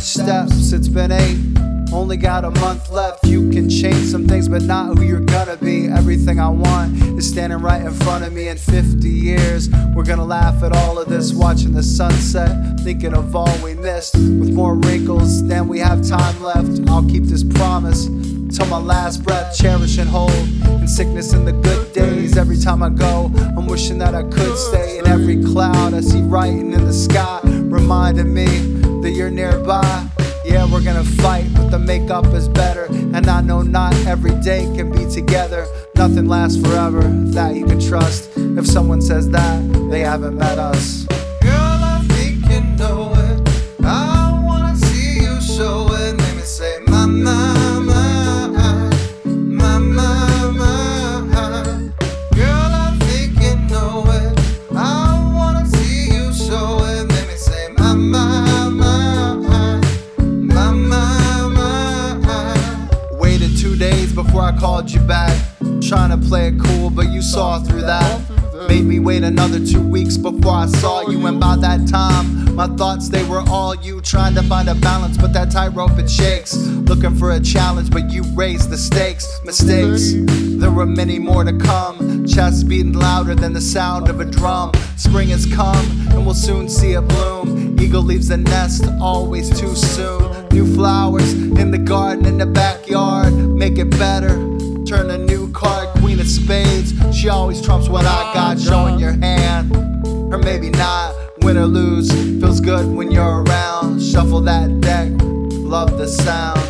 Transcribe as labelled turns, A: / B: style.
A: steps, it's been eight. Only got a month left. You can change some things, but not who you're gonna be. Everything I want is standing right in front of me. In 50 years, we're gonna laugh at all of this, watching the sunset, thinking of all we missed. With more wrinkles than we have time left, I'll keep this promise till my last breath. Cherish and hold in sickness and the good days. Every time I go, I'm wishing that I could stay. In every cloud, I see writing in the sky, reminding me that you're nearby. Yeah, we're gonna fight, but the makeup is better. And I know not every day can be together. Nothing lasts forever, that you can trust. If someone says that, they haven't met us. Days before I called you back. Trying to play it cool, but you saw through that. Made me wait another two weeks before I saw you, and by that time, my thoughts they were all you. Trying to find a balance, but that tightrope it shakes. Looking for a challenge, but you raised the stakes. Mistakes, there were many more to come. Chest beating louder than the sound of a drum. Spring has come, and we'll soon see it bloom. Eagle leaves the nest, always too soon. New flowers in the garden, in the backyard, always trumps what I got, showing your hand. Or maybe not, win or lose. Feels good when you're around. Shuffle that deck, love the sound.